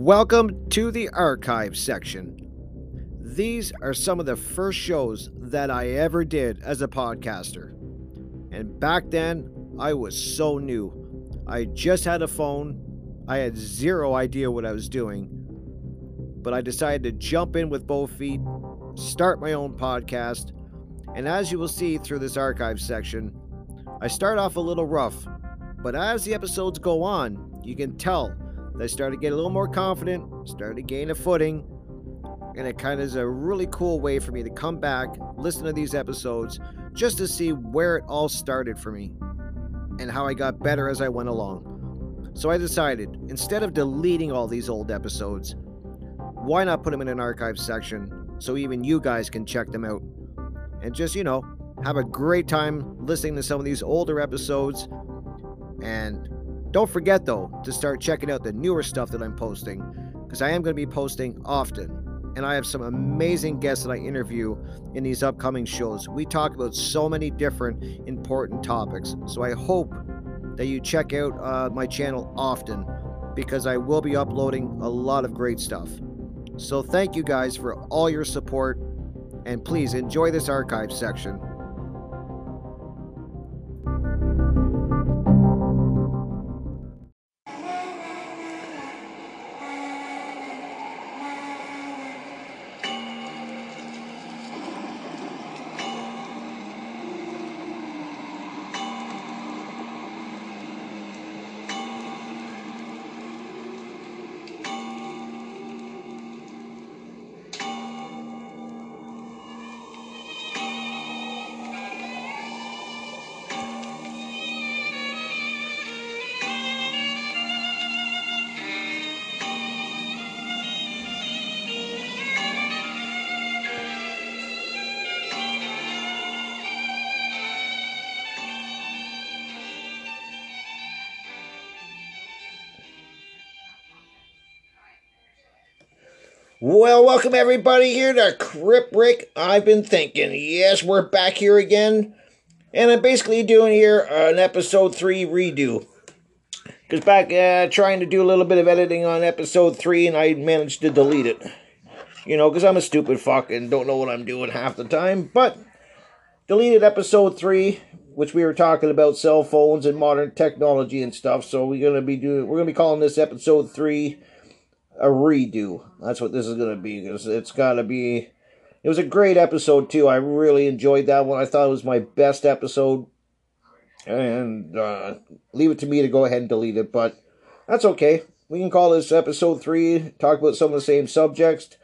Welcome to the archive section. These are some of the first shows that I ever did as a podcaster. And back then, I was so new. I just had a phone, I had zero idea what I was doing. But I decided to jump in with both feet, start my own podcast, and as you will see through this archive section, I start off a little rough, but as the episodes go on, you can tell I started to get a little more confident, started to gain a footing, and it kind of is a really cool way for me to come back, listen to these episodes, just to see where it all started for me and how I got better as I went along. So I decided, instead of deleting all these old episodes, why not put them in an archive section so even you guys can check them out and just, you know, have a great time listening to some of these older episodes and don't forget, though, to start checking out the newer stuff that I'm posting, because I am going to be posting often. And I have some amazing guests that I interview in these upcoming shows. We talk about so many different important topics. So I hope that you check out uh, my channel often, because I will be uploading a lot of great stuff. So thank you guys for all your support, and please enjoy this archive section. Well, welcome everybody here to Crypt Rick. I've been thinking. Yes, we're back here again. And I'm basically doing here an episode 3 redo. Because back uh, trying to do a little bit of editing on episode 3 and I managed to delete it. You know, because I'm a stupid fuck and don't know what I'm doing half the time. But deleted episode 3, which we were talking about cell phones and modern technology and stuff. So we're going to be doing, we're going to be calling this episode 3 a redo. That's what this is going to be because it's got to be. It was a great episode too. I really enjoyed that one. I thought it was my best episode, and uh, leave it to me to go ahead and delete it. But that's okay. We can call this episode three. Talk about some of the same subjects,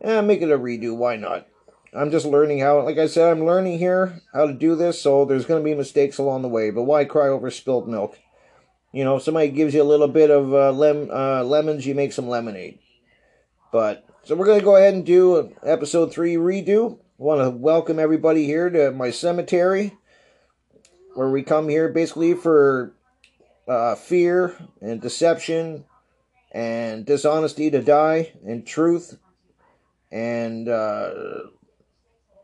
and make it a redo. Why not? I'm just learning how. Like I said, I'm learning here how to do this. So there's going to be mistakes along the way. But why cry over spilled milk? You know, if somebody gives you a little bit of uh, lem- uh, lemons, you make some lemonade. But so we're going to go ahead and do episode three redo. Want to welcome everybody here to my cemetery, where we come here basically for uh, fear and deception and dishonesty to die and truth and uh,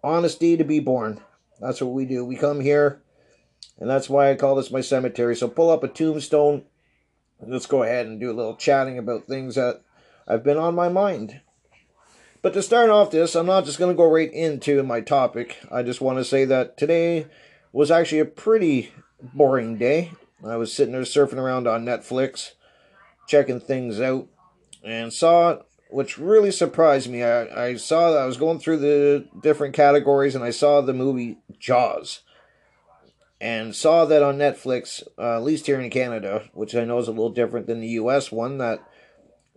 honesty to be born. That's what we do. We come here and that's why I call this my cemetery. So pull up a tombstone. And let's go ahead and do a little chatting about things that I've been on my mind. But to start off this, I'm not just going to go right into my topic. I just want to say that today was actually a pretty boring day. I was sitting there surfing around on Netflix, checking things out, and saw which really surprised me. I, I saw that I was going through the different categories and I saw the movie Jaws and saw that on Netflix, uh, at least here in Canada, which I know is a little different than the US one, that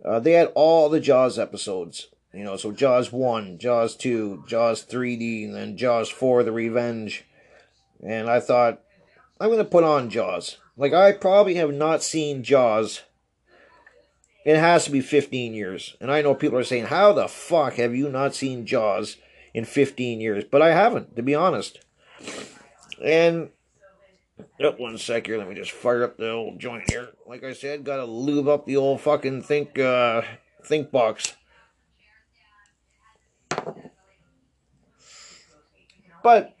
uh, they had all the Jaws episodes. You know, so Jaws 1, Jaws 2, Jaws 3D, and then Jaws 4, The Revenge. And I thought, I'm going to put on Jaws. Like, I probably have not seen Jaws. It has to be 15 years. And I know people are saying, how the fuck have you not seen Jaws in 15 years? But I haven't, to be honest. And Yep, one sec here. Let me just fire up the old joint here. Like I said, gotta lube up the old fucking think uh think box. But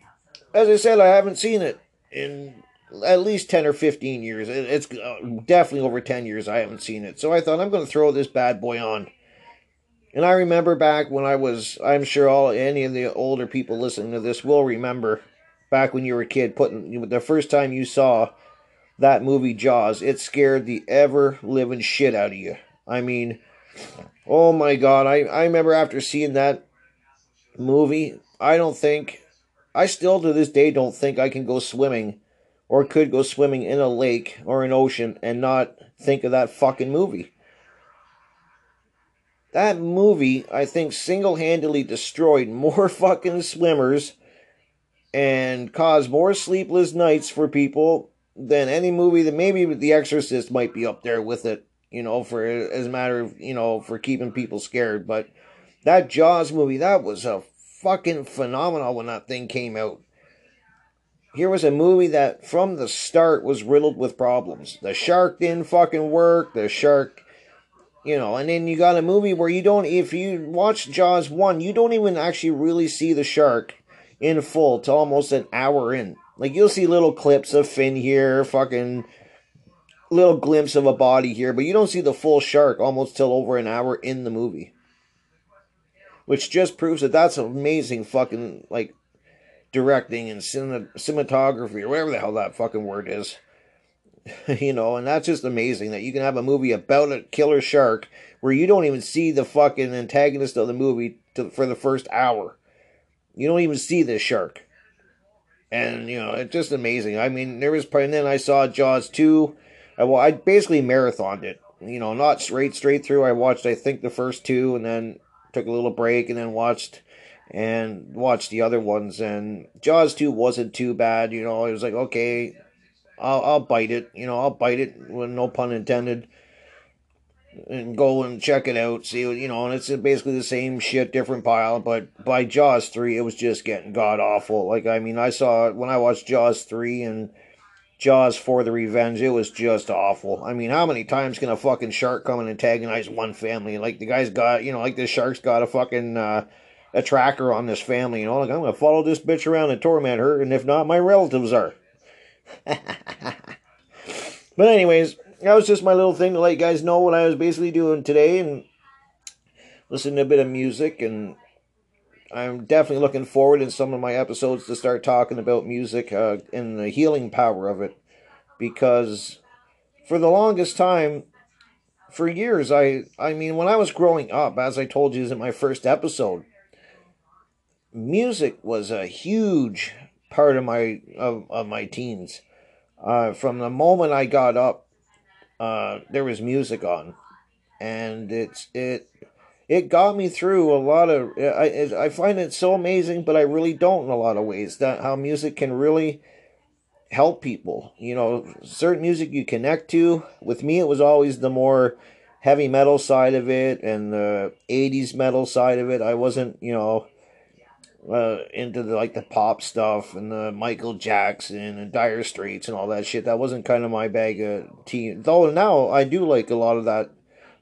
as I said, I haven't seen it in at least 10 or 15 years. It's uh, definitely over 10 years I haven't seen it. So I thought I'm to throw this bad boy on. And I remember back when I was, I'm sure all any of the older people listening to this will remember back when you were a kid, putting the first time you saw that movie Jaws, it scared the ever living shit out of you. I mean, oh my god, I, I remember after seeing that movie, I don't think, I still to this day don't think I can go swimming or could go swimming in a lake or an ocean and not think of that fucking movie. That movie, I think, single handedly destroyed more fucking swimmers and cause more sleepless nights for people than any movie that maybe The Exorcist might be up there with it, you know, for as a matter of, you know, for keeping people scared. But that Jaws movie, that was a fucking phenomenal when that thing came out. Here was a movie that from the start was riddled with problems. The shark didn't fucking work. The shark you know, and then you got a movie where you don't, if you watch Jaws 1, you don't even actually really see the shark in full to almost an hour in. Like, you'll see little clips of fin here, fucking little glimpse of a body here, but you don't see the full shark almost till over an hour in the movie. Which just proves that that's amazing fucking, like, directing and cinematography, or whatever the hell that fucking word is. you know, and that's just amazing that you can have a movie about a killer shark where you don't even see the fucking antagonist of the movie to, for the first hour. You don't even see this shark. And, you know, it's just amazing. I mean, there was, and then I saw Jaws 2. I, well, I basically marathoned it. You know, not straight, straight through. I watched, I think, the first two and then took a little break and then watched and watched the other ones. And Jaws 2 wasn't too bad. You know, it was like, okay, I'll, I'll bite it. You know, I'll bite it, with no pun intended, and go and check it out. See, you know, and it's basically the same shit, different pile. But by Jaws three, it was just getting god awful. Like, I mean, I saw when I watched Jaws three and Jaws for the Revenge, it was just awful. I mean, how many times can a fucking shark come and antagonize one family? Like the guy's got, you know, like this shark's got a fucking. Uh, a tracker on this family, you know, like I'm gonna follow this bitch around and torment her, and if not, my relatives are. but anyways, that was just my little thing to let you guys know what I was basically doing today and listen to a bit of music and I'm definitely looking forward in some of my episodes to start talking about music uh, and the healing power of it because for the longest time for years I I mean when I was growing up as I told you in my first episode music was a huge part of my of, of my teens. Uh, from the moment I got up, uh, there was music on, and it's it it got me through a lot of. I I find it so amazing, but I really don't in a lot of ways that how music can really help people. You know, certain music you connect to. With me, it was always the more heavy metal side of it and the 80s metal side of it. I wasn't, you know, uh, into the like the pop stuff and the Michael Jackson and Dire Straits and all that shit. That wasn't kind of my bag of tea. Though now I do like a lot of that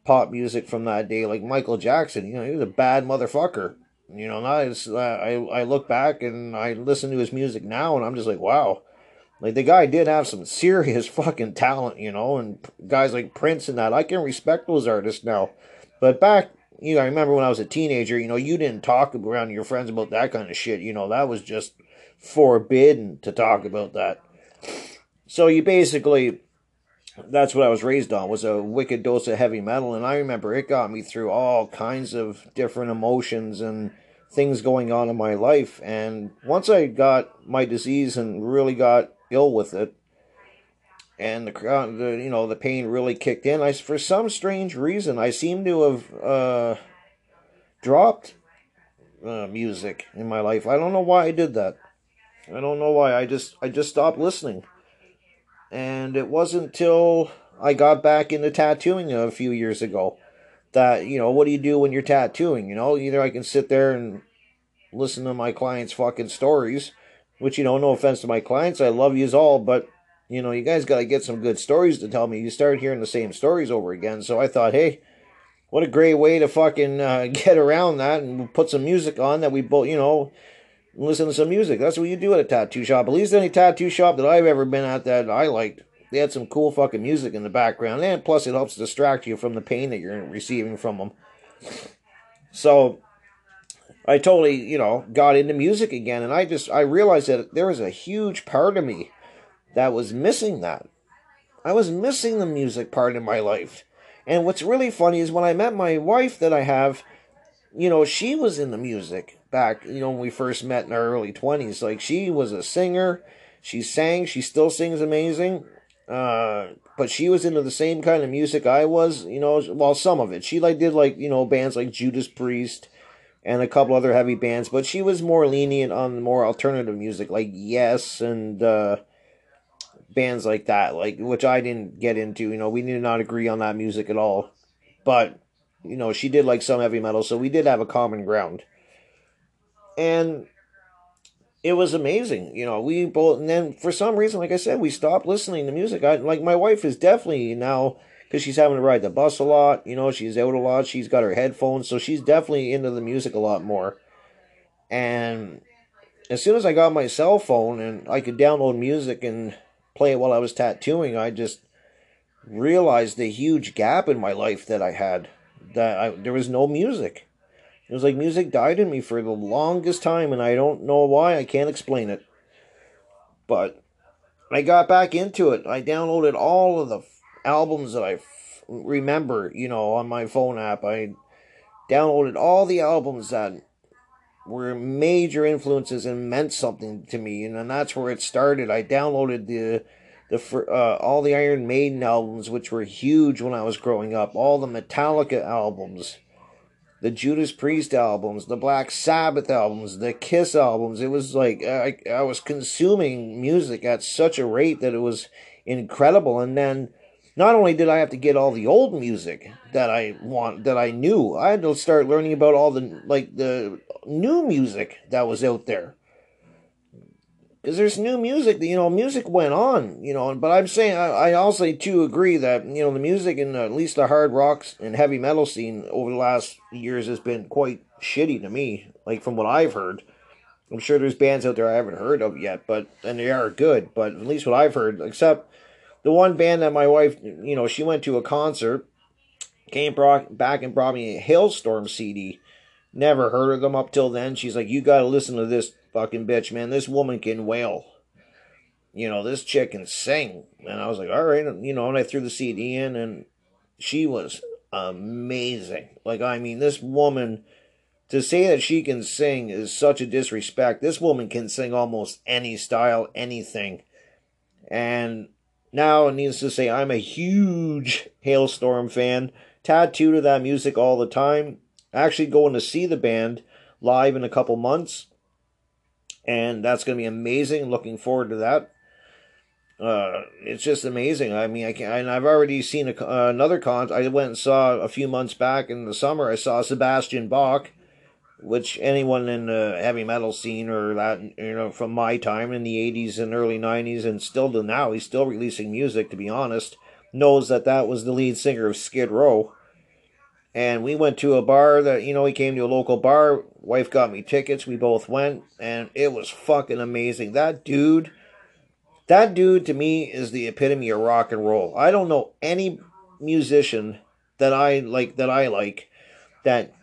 pop music from that day, like Michael Jackson. You know, he was a bad motherfucker. You know, now uh, I I look back and I listen to his music now, and I'm just like, wow. Like the guy did have some serious fucking talent, you know, and guys like Prince and that. I can respect those artists now. But back you know, I remember when I was a teenager, you know, you didn't talk around your friends about that kind of shit. You know, that was just forbidden to talk about that. So you basically, that's what I was raised on, was a wicked dose of heavy metal. And I remember it got me through all kinds of different emotions and things going on in my life. And once I got my disease and really got ill with it, and the, the you know the pain really kicked in. I for some strange reason I seem to have uh, dropped uh, music in my life. I don't know why I did that. I don't know why. I just I just stopped listening, and it wasn't until I got back into tattooing a few years ago that you know what do you do when you're tattooing? You know, either I can sit there and listen to my clients' fucking stories, which you know, no offense to my clients, I love yous all, but you know, you guys got to get some good stories to tell me. You start hearing the same stories over again. So I thought, hey, what a great way to fucking uh, get around that and put some music on that we both, you know, listen to some music. That's what you do at a tattoo shop. At least any tattoo shop that I've ever been at that I liked, they had some cool fucking music in the background, and plus it helps distract you from the pain that you're receiving from them. So I totally, you know, got into music again, and I just I realized that there was a huge part of me that was missing that. I was missing the music part in my life. And what's really funny is when I met my wife that I have, you know, she was in the music back, you know, when we first met in our early 20s. Like, she was a singer. She sang. She still sings amazing. Uh, but she was into the same kind of music I was, you know, well, some of it. She, like, did, like, you know, bands like Judas Priest and a couple other heavy bands, but she was more lenient on more alternative music, like Yes and, uh, bands like that, like which I didn't get into. You know, we did not agree on that music at all. But you know, she did like some heavy metal, so we did have a common ground. And it was amazing. You know, we both and then for some reason, like I said, we stopped listening to music. I like my wife is definitely now because she's having to ride the bus a lot. You know, she's out a lot. She's got her headphones, so she's definitely into the music a lot more. And as soon as I got my cell phone and I could download music and play it while I was tattooing, I just realized the huge gap in my life that I had. That I, there was no music. It was like music died in me for the longest time, and I don't know why. I can't explain it. But I got back into it. I downloaded all of the albums that I f- remember, you know, on my phone app. I downloaded all the albums that were major influences and meant something to me, and that's where it started. I downloaded the the uh, all the Iron Maiden albums, which were huge when I was growing up, all the Metallica albums, the Judas Priest albums, the Black Sabbath albums, the Kiss albums. It was like I I was consuming music at such a rate that it was incredible, and then not only did I have to get all the old music that I want that I knew, I had to start learning about all the like the new music that was out there. Because there's new music, you know, music went on, you know, but I'm saying, I, I also too agree that, you know, the music in at least the hard rocks and heavy metal scene over the last years has been quite shitty to me, like from what I've heard. I'm sure there's bands out there I haven't heard of yet, but, and they are good, but at least what I've heard, except the one band that my wife, you know, she went to a concert, came brought, back and brought me a Halestorm CD Never heard of them up till then. She's like, you gotta listen to this fucking bitch, man. This woman can wail. You know, this chick can sing. And I was like, all right. You know, and I threw the CD in, and she was amazing. Like, I mean, this woman, to say that she can sing is such a disrespect. This woman can sing almost any style, anything. And now, needless to say, I'm a huge Halestorm fan. Tattooed to that music all the time actually going to see the band live in a couple months. And that's going to be amazing. Looking forward to that. Uh, it's just amazing. I mean, I can and I've already seen a, uh, another con. I went and saw a few months back in the summer. I saw Sebastian Bach, which anyone in the heavy metal scene or that you know from my time in the '80s and early '90s and still to now, he's still releasing music. To be honest, knows that that was the lead singer of Skid Row and we went to a bar that you know he came to a local bar wife got me tickets we both went and it was fucking amazing that dude that dude to me is the epitome of rock and roll i don't know any musician that i like that i like that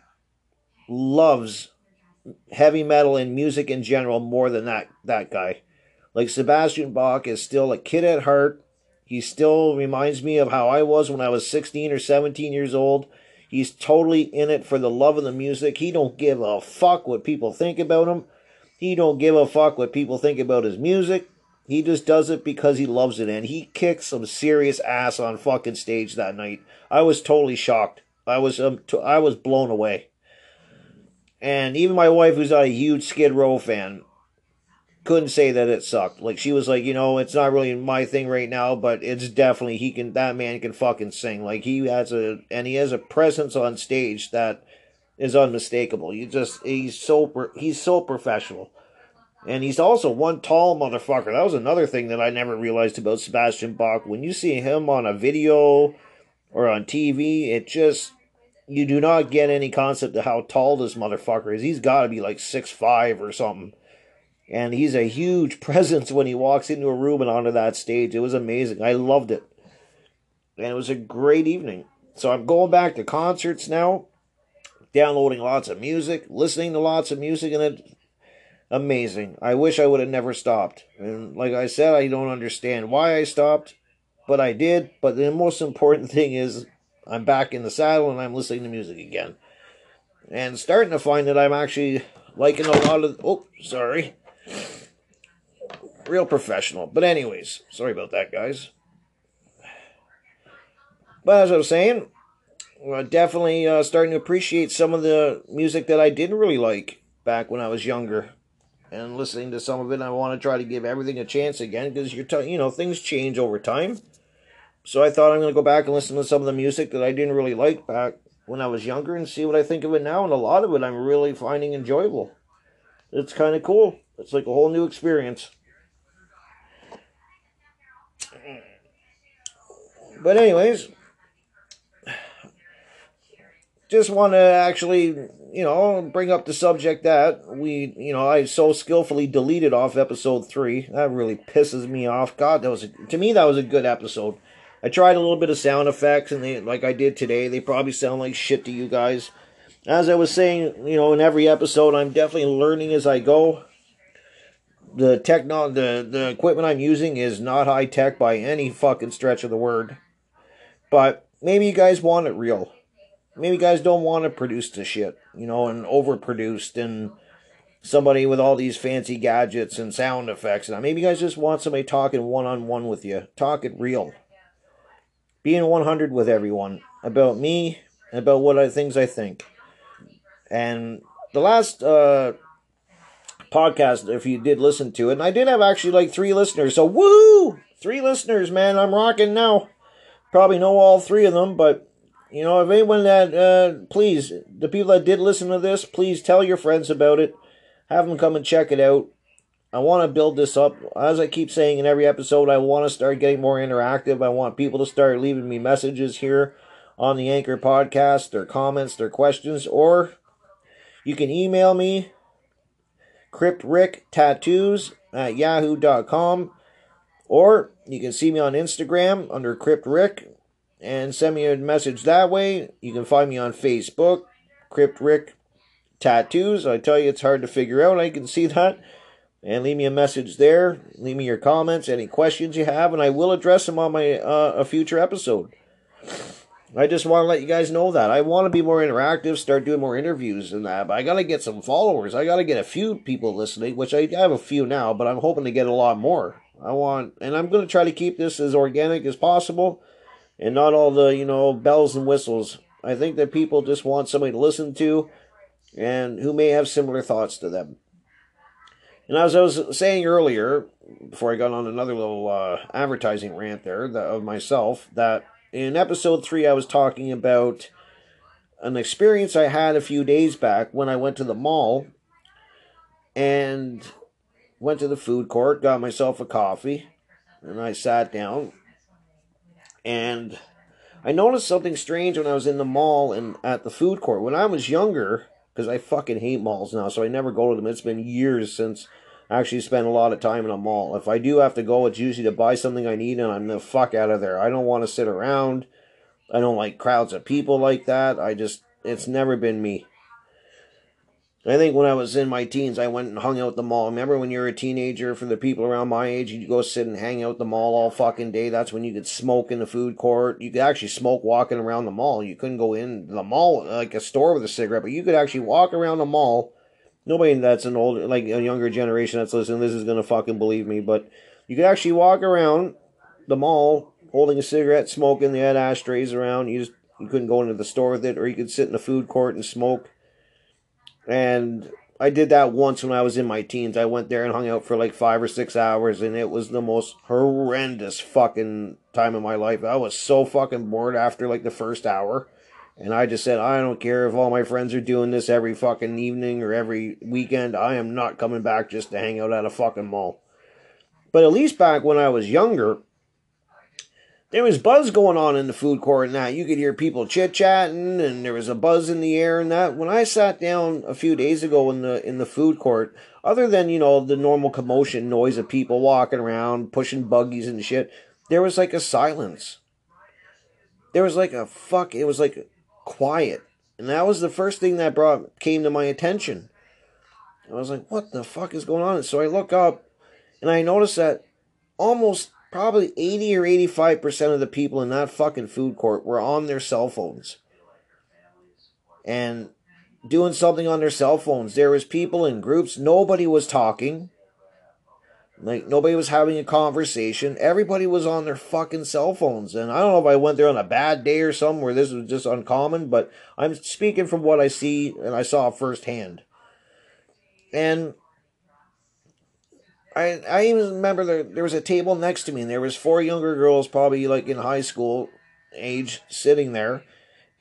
loves heavy metal and music in general more than that that guy like sebastian bach is still a kid at heart he still reminds me of how i was when i was 16 or 17 years old He's totally in it for the love of the music. He don't give a fuck what people think about him. He don't give a fuck what people think about his music. He just does it because he loves it, and he kicked some serious ass on fucking stage that night. I was totally shocked. I was um, t- I was blown away. And even my wife, who's not a huge Skid Row fan, couldn't say that it sucked. Like she was like, you know, it's not really my thing right now, but it's definitely he can. That man can fucking sing. Like he has a and he has a presence on stage that is unmistakable. You just he's so he's so professional. And he's also one tall motherfucker. That was another thing that I never realized about Sebastian Bach. When you see him on a video or on TV, it just you do not get any concept of how tall this motherfucker is. He's got to be like six five or something And he's a huge presence when he walks into a room and onto that stage. It was amazing. I loved it. And it was a great evening. So I'm going back to concerts now, downloading lots of music, listening to lots of music, and it amazing. I wish I would have never stopped. And like I said, I don't understand why I stopped, but I did. But the most important thing is I'm back in the saddle and I'm listening to music again. And starting to find that I'm actually liking a lot of. Oh, sorry. Real professional. But, anyways, sorry about that, guys. But as I was saying, we're definitely uh, starting to appreciate some of the music that I didn't really like back when I was younger. And listening to some of it, I want to try to give everything a chance again because you're, t- you know, things change over time. So I thought I'm going to go back and listen to some of the music that I didn't really like back when I was younger and see what I think of it now. And a lot of it I'm really finding enjoyable. It's kind of cool. It's like a whole new experience. But, anyways, just want to actually, you know, bring up the subject that we, you know, I so skillfully deleted off episode three. That really pisses me off. God, that was, a, to me, that was a good episode. I tried a little bit of sound effects, and they, like I did today, they probably sound like shit to you guys. As I was saying, you know, in every episode, I'm definitely learning as I go. The techno, the the equipment I'm using is not high tech by any fucking stretch of the word, but maybe you guys want it real maybe you guys don't want to produce the shit, you know, and overproduced and somebody with all these fancy gadgets and sound effects. And maybe you guys just want somebody talking one on one with you, talking real, being 100 with everyone about me, about what I things I think. And the last uh, podcast, if you did listen to it, and I did have actually like three listeners, so woo, three listeners, man, I'm rocking now. Probably know all three of them, but you know, if anyone that, uh, please, the people that did listen to this, please tell your friends about it. Have them come and check it out. I want to build this up. As I keep saying in every episode, I want to start getting more interactive. I want people to start leaving me messages here on the Anchor podcast, their comments, their questions, or you can email me, cryptrictattoos at yahoo.com, or you can see me on Instagram under cryptrick and send me a message that way. You can find me on Facebook, Crypt Rick Tattoos. I tell you, it's hard to figure out. I can see that. And leave me a message there. Leave me your comments, any questions you have, and I will address them on my uh, a future episode. I just want to let you guys know that I want to be more interactive, start doing more interviews and that. But I got to get some followers. I got to get a few people listening, which I have a few now, but I'm hoping to get a lot more. I want, and I'm going to try to keep this as organic as possible and not all the, you know, bells and whistles. I think that people just want somebody to listen to and who may have similar thoughts to them. And as I was saying earlier, before I got on another little uh, advertising rant there the, of myself, that in episode three I was talking about an experience I had a few days back when I went to the mall and went to the food court, got myself a coffee, and I sat down and I noticed something strange when I was in the mall and at the food court. When I was younger, because I fucking hate malls now, so I never go to them. It's been years since I actually spent a lot of time in a mall. If I do have to go, it's usually to buy something I need, and I'm the fuck out of there. I don't want to sit around. I don't like crowds of people like that. I just, it's never been me. I think when I was in my teens, I went and hung out the mall. Remember when you were a teenager, for the people around my age, you'd go sit and hang out the mall all fucking day. That's when you could smoke in the food court. You could actually smoke walking around the mall. You couldn't go in the mall like a store with a cigarette, but you could actually walk around the mall. Nobody that's an older, like a younger generation that's listening, this is gonna fucking believe me, but you could actually walk around the mall holding a cigarette, smoking. They had ashtrays around. You just you couldn't go into the store with it, or you could sit in the food court and smoke and I did that once when I was in my teens. I went there and hung out for like five or six hours, and it was the most horrendous fucking time of my life. I was so fucking bored after like the first hour. And I just said, I don't care if all my friends are doing this every fucking evening or every weekend. I am not coming back just to hang out at a fucking mall. But at least back when I was younger, there was buzz going on in the food court and that. You could hear people chit chatting and there was a buzz in the air and that. When I sat down a few days ago in the in the food court, other than, you know, the normal commotion noise of people walking around, pushing buggies and shit, there was like a silence. There was like a fuck, it was like quiet. And that was the first thing that brought came to my attention. I was like, what the fuck is going on? And so I look up and I notice that almost probably 80 or 85% of the people in that fucking food court were on their cell phones. And doing something on their cell phones. There was people in groups. Nobody was talking. Like nobody was having a conversation. Everybody was on their fucking cell phones. And I don't know if I went there on a bad day or something where this was just uncommon, but I'm speaking from what I see and I saw firsthand. And I I even remember there there was a table next to me and there was four younger girls probably like in high school age sitting there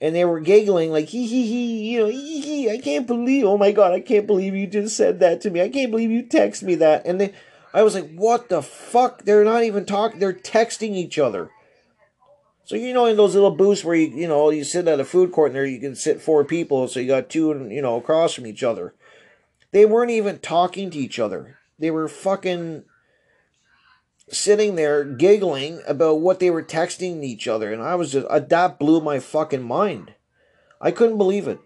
and they were giggling like hee hee hee you know hee hee I can't believe oh my god I can't believe you just said that to me. I can't believe you text me that. And they I was like what the fuck? They're not even talking they're texting each other. So you know in those little booths where you you know you sit at a food court and there you can sit four people so you got two you know across from each other. They weren't even talking to each other they were fucking sitting there giggling about what they were texting each other, and I was just uh, that blew my fucking mind. I couldn't believe it.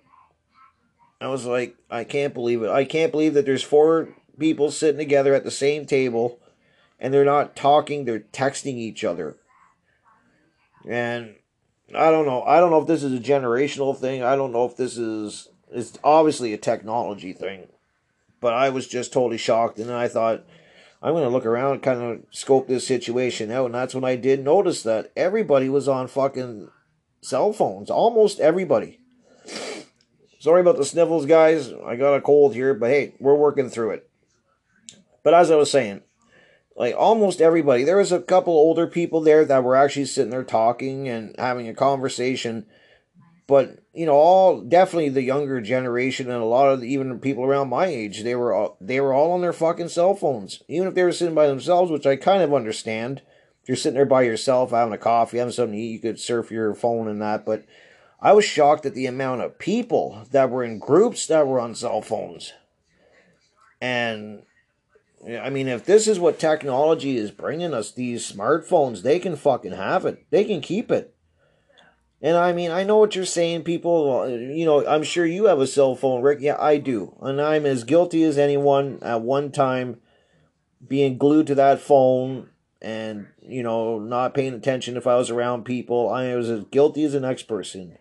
I was like, I can't believe it. I can't believe that there's four people sitting together at the same table and they're not talking, they're texting each other. And I don't know. I don't know if this is a generational thing. I don't know if this is it's obviously a technology thing. But I was just totally shocked, and I thought, I'm going to look around, kind of scope this situation out, and that's when I did notice that everybody was on fucking cell phones. Almost everybody. Sorry about the sniffles, guys. I got a cold here, but hey, we're working through it. But as I was saying, like almost everybody, there was a couple older people there that were actually sitting there talking and having a conversation but you know all definitely the younger generation and a lot of the, even people around my age they were all, they were all on their fucking cell phones even if they were sitting by themselves which i kind of understand if you're sitting there by yourself having a coffee having something to eat you could surf your phone and that but i was shocked at the amount of people that were in groups that were on cell phones and I mean, if this is what technology is bringing us, these smartphones, they can fucking have it. They can keep it. And I mean, I know what you're saying, people. You know, I'm sure you have a cell phone, Rick. Yeah, I do. And I'm as guilty as anyone at one time being glued to that phone and, you know, not paying attention if I was around people. I was as guilty as the next person.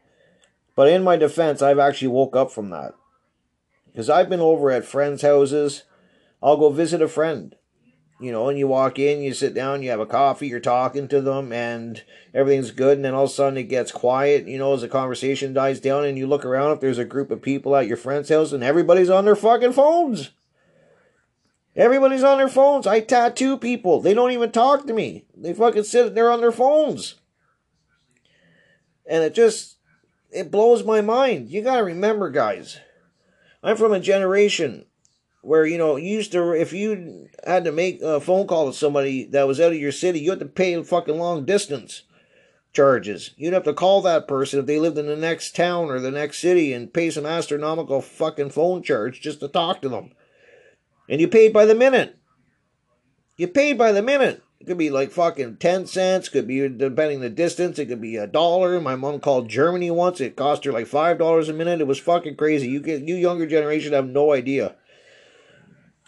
But in my defense, I've actually woke up from that. Because I've been over at friends' houses. I'll go visit a friend you know, and you walk in, you sit down, you have a coffee, you're talking to them, and everything's good, and then all of a sudden it gets quiet, you know, as the conversation dies down, and you look around if there's a group of people at your friend's house, and everybody's on their fucking phones. Everybody's on their phones. I tattoo people. They don't even talk to me. They fucking sit there on their phones. And it just, it blows my mind. You gotta remember, guys, I'm from a generation where you know you used to if you had to make a phone call to somebody that was out of your city you had to pay fucking long distance charges. You'd have to call that person if they lived in the next town or the next city and pay some astronomical fucking phone charge just to talk to them. And you paid by the minute. You paid by the minute. It could be like fucking 10 cents could be depending the distance it could be a dollar. My mom called germany once it cost her like five dollars a minute. It was fucking crazy. You get you younger generation have no idea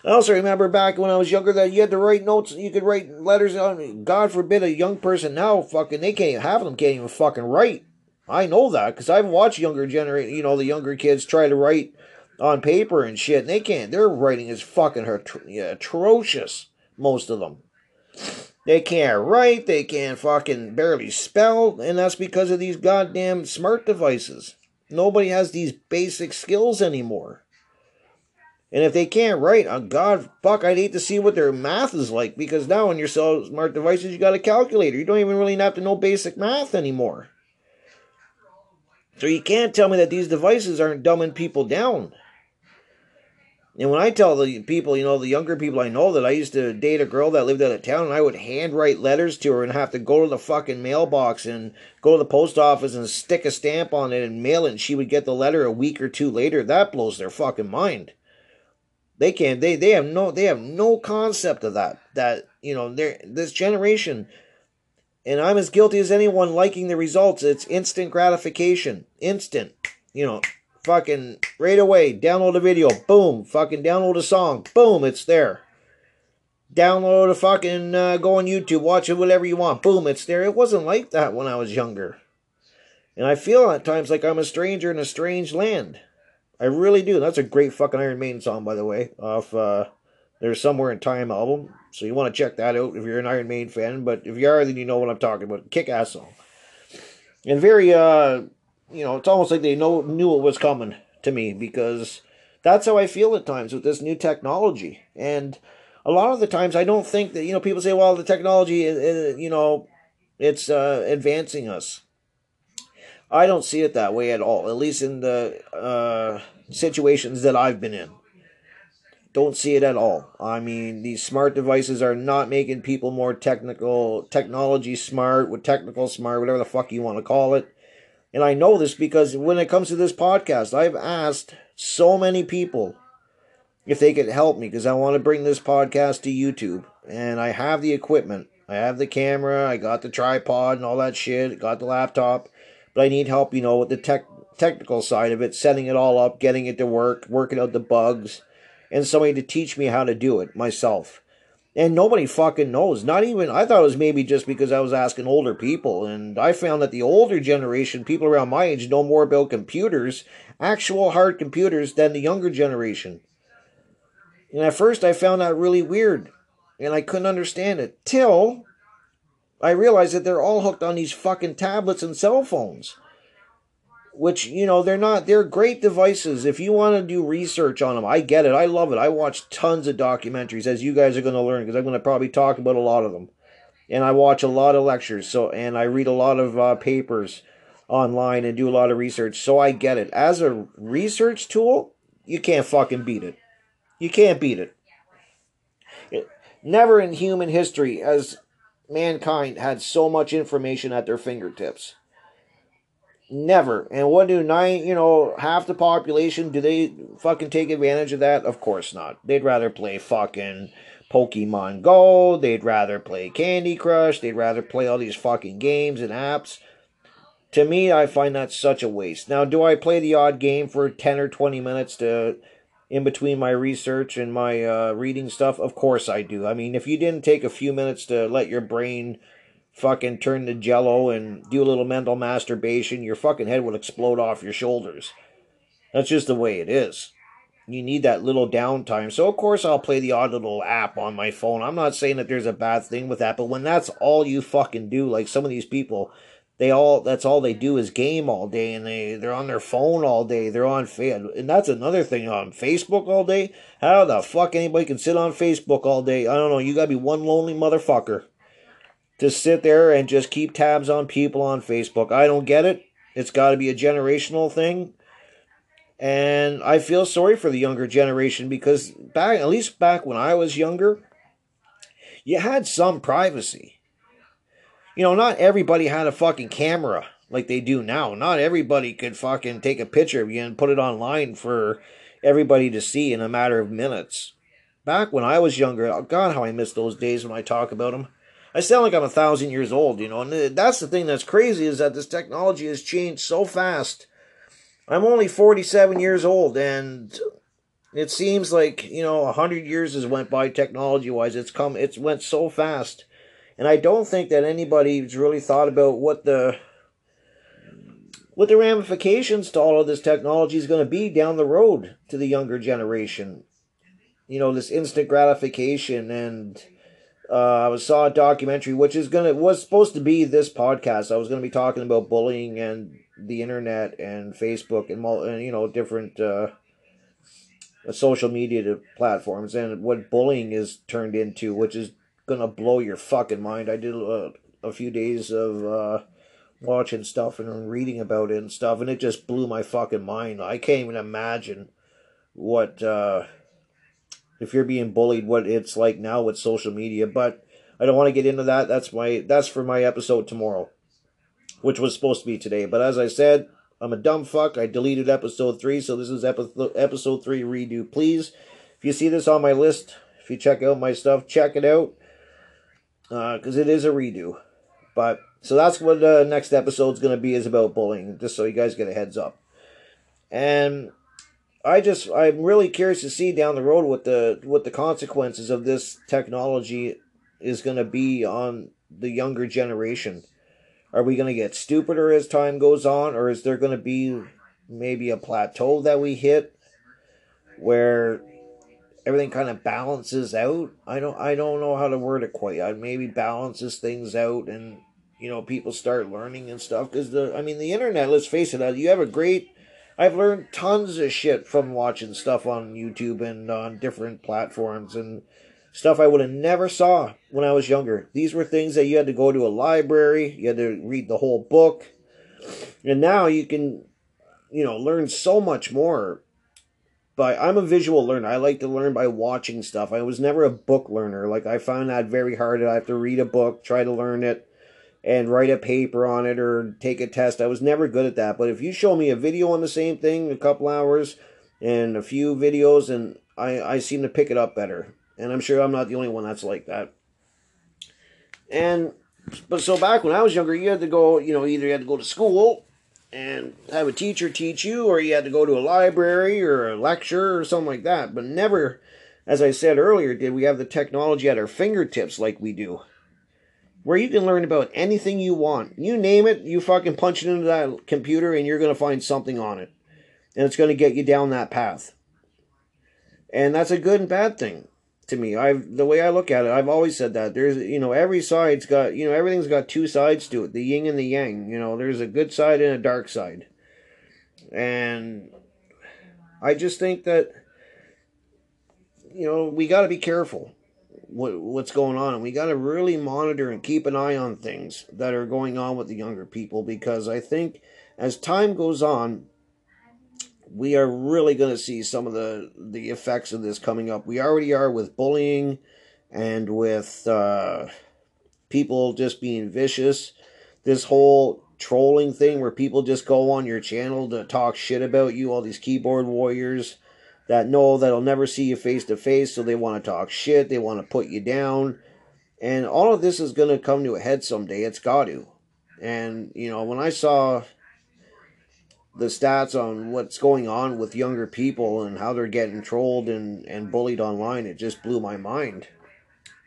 I also remember back when I was younger that you had to write notes, you could write letters on. God forbid a young person now fucking they can't even have them can't even fucking write. I know that because I've watched younger generation, you know, the younger kids try to write on paper and shit, and they can't. Their writing is fucking atrocious. Most of them, they can't write, they can't fucking barely spell, and that's because of these goddamn smart devices. Nobody has these basic skills anymore. And if they can't write, oh God, fuck, I'd hate to see what their math is like because now on your cell smart devices, you got a calculator. You don't even really have to know basic math anymore. So you can't tell me that these devices aren't dumbing people down. And when I tell the people, you know, the younger people I know that I used to date a girl that lived out of town and I would handwrite letters to her and have to go to the fucking mailbox and go to the post office and stick a stamp on it and mail it and she would get the letter a week or two later, that blows their fucking mind They can't. They they have no. They have no concept of that. That you know, they're this generation. And I'm as guilty as anyone liking the results. It's instant gratification. Instant. You know, fucking right away. Download a video. Boom. Fucking download a song. Boom. It's there. Download a fucking, uh, go on YouTube. Watch it, whatever you want. Boom. It's there. It wasn't like that when I was younger. And I feel at times like I'm a stranger in a strange land. I really do. That's a great fucking Iron Maiden song, by the way, off uh, their Somewhere in Time album. So you want to check that out if you're an Iron Maiden fan. But if you are, then you know what I'm talking about. Kick ass song. And very, uh, you know, it's almost like they know knew it was coming to me because that's how I feel at times with this new technology. And a lot of the times I don't think that, you know, people say, well, the technology, is you know, it's uh, advancing us. I don't see it that way at all, at least in the uh, situations that I've been in. Don't see it at all. I mean, these smart devices are not making people more technical, technology smart, with technical smart, whatever the fuck you want to call it. And I know this because when it comes to this podcast, I've asked so many people if they could help me because I want to bring this podcast to YouTube. And I have the equipment. I have the camera, I got the tripod and all that shit, got the laptop but I need help, you know, with the tech technical side of it, setting it all up, getting it to work, working out the bugs, and somebody to teach me how to do it myself. And nobody fucking knows. Not even, I thought it was maybe just because I was asking older people. And I found that the older generation, people around my age, know more about computers, actual hard computers, than the younger generation. And at first I found that really weird. And I couldn't understand it. Till I realize that they're all hooked on these fucking tablets and cell phones. Which, you know, they're not, they're great devices. If you want to do research on them, I get it. I love it. I watch tons of documentaries, as you guys are going to learn, because I'm going to probably talk about a lot of them. And I watch a lot of lectures, so, and I read a lot of uh, papers online and do a lot of research, so I get it. As a research tool, you can't fucking beat it. You can't beat it. it never in human history has mankind had so much information at their fingertips. Never. And what do nine, you know, half the population, do they fucking take advantage of that? Of course not. They'd rather play fucking Pokemon Go. They'd rather play Candy Crush. They'd rather play all these fucking games and apps. To me, I find that such a waste. Now, do I play the odd game for 10 or 20 minutes to in between my research and my uh, reading stuff? Of course I do. I mean, if you didn't take a few minutes to let your brain fucking turn to jello and do a little mental masturbation, your fucking head would explode off your shoulders. That's just the way it is. You need that little downtime. So, of course, I'll play the odd little app on my phone. I'm not saying that there's a bad thing with that, but when that's all you fucking do, like some of these people, they all that's all they do is game all day and they they're on their phone all day. They're on and that's another thing on facebook all day. How the fuck anybody can sit on facebook all day? I don't know. You gotta be one lonely motherfucker to sit there and just keep tabs on people on facebook. I don't get it. It's got to be a generational thing. And i feel sorry for the younger generation because back at least back when i was younger you had some privacy you know, not everybody had a fucking camera like they do now. Not everybody could fucking take a picture of you and put it online for everybody to see in a matter of minutes. Back when I was younger, oh God, how I miss those days when I talk about them. I sound like I'm a thousand years old, you know, and that's the thing that's crazy is that this technology has changed so fast. I'm only 47 years old, and it seems like you know a hundred years has went by technology wise. It's come, it's went so fast. And I don't think that anybody's really thought about what the what the ramifications to all of this technology is going to be down the road to the younger generation. You know, this instant gratification and uh, I saw a documentary which is gonna was supposed to be this podcast. I was gonna be talking about bullying and the internet and Facebook and, and you know different uh, social media platforms and what bullying is turned into, which is gonna blow your fucking mind. I did a, a few days of uh, watching stuff and reading about it and stuff, and it just blew my fucking mind. I can't even imagine what uh, if you're being bullied, what it's like now with social media. But I don't want to get into that. That's my that's for my episode tomorrow, which was supposed to be today. But as I said, I'm a dumb fuck. I deleted episode three, so this is episode episode three redo. Please if you see this on my list, if you check out my stuff, check it out because uh, it is a redo. But so that's what the next episode's going to be is about bullying, just so you guys get a heads up. And I just I'm really curious to see down the road what the what the consequences of this technology is going to be on the younger generation. Are we going to get stupider as time goes on, or is there going to be maybe a plateau that we hit where everything kind of balances out? I don't I don't know how to word it quite. I maybe balances things out, and you know people start learning and stuff because the I mean the internet. Let's face it, uh, you have a great. I've learned tons of shit from watching stuff on YouTube and on different platforms and stuff I would have never saw when I was younger. These were things that you had to go to a library, you had to read the whole book. And now you can, you know, learn so much more. But I'm a visual learner. I like to learn by watching stuff. I was never a book learner. Like I found that very hard. I have to read a book, try to learn it, and write a paper on it or take a test. I was never good at that. But if you show me a video on the same thing, a couple hours, and a few videos, and I, I seem to pick it up better. And I'm sure I'm not the only one that's like that. And but so back when I was younger, you had to go, you know, either you had to go to school and have a teacher teach you, or you had to go to a library or a lecture or something like that. But never, as I said earlier, did we have the technology at our fingertips like we do. Where you can learn about anything you want. You name it, you fucking punch it into that computer and you're going to find something on it. And it's going to get you down that path. And that's a good and bad thing to me. I've the way I look at it, I've always said that there's you know every side's got you know everything's got two sides to it, the yin and the yang. You know, there's a good side and a dark side, and I just think that you know we got to be careful what what's going on, and we got to really monitor and keep an eye on things that are going on with the younger people because I think as time goes on we are really going to see some of the the effects of this coming up. We already are with bullying and with uh, people just being vicious. This whole trolling thing where people just go on your channel to talk shit about you, all these keyboard warriors that know that'll never see you face to face, so they want to talk shit, they want to put you down. And all of this is going to come to a head someday. It's got to. And, you know, when I saw the stats on what's going on with younger people and how they're getting trolled and, and bullied online, it just blew my mind.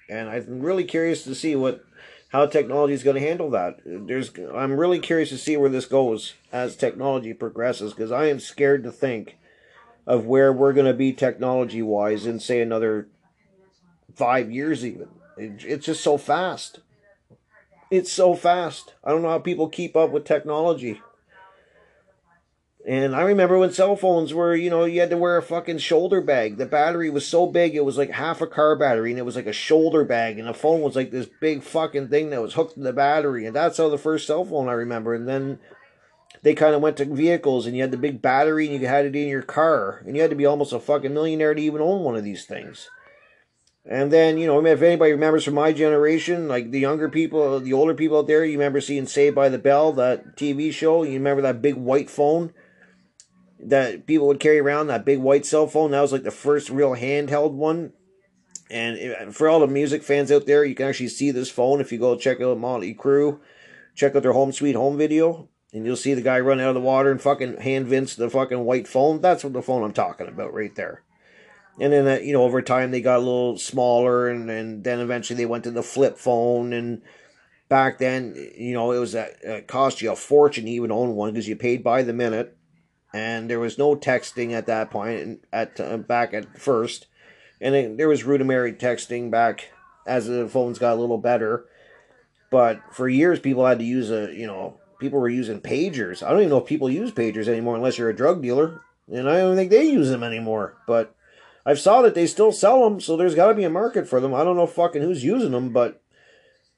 And I'm really curious to see what how technology is going to handle that. There's I'm really curious to see where this goes as technology progresses because I am scared to think of where we're going to be technology wise in say another 5 years even. It, it's just so fast. It's so fast. I don't know how people keep up with technology. And I remember when cell phones were, you know, you had to wear a fucking shoulder bag. The battery was so big, it was like half a car battery, and it was like a shoulder bag, and the phone was like this big fucking thing that was hooked to the battery. And that's how the first cell phone I remember. And then they kind of went to vehicles, and you had the big battery, and you had it in your car. And you had to be almost a fucking millionaire to even own one of these things. And then, you know, if anybody remembers from my generation, like the younger people, the older people out there, you remember seeing Saved by the Bell, that TV show? You remember that big white phone? That people would carry around that big white cell phone. That was like the first real handheld one. And for all the music fans out there, you can actually see this phone if you go check out Motley Crue, check out their Home Sweet Home video, and you'll see the guy run out of the water and fucking hand Vince the fucking white phone. That's what the phone I'm talking about right there. And then, uh, you know, over time they got a little smaller, and, and then eventually they went to the flip phone. And back then, you know, it was a, it cost you a fortune to even own one because you paid by the minute and there was no texting at that point at uh, back at first. And it, there was rudimentary texting back as the phones got a little better. But for years people had to use a you know people were using pagers. I don't even know if people use pagers anymore unless you're a drug dealer. And i don't think they use them anymore. But i've saw that they still sell them so there's got to be a market for them i don't know fucking who's using them but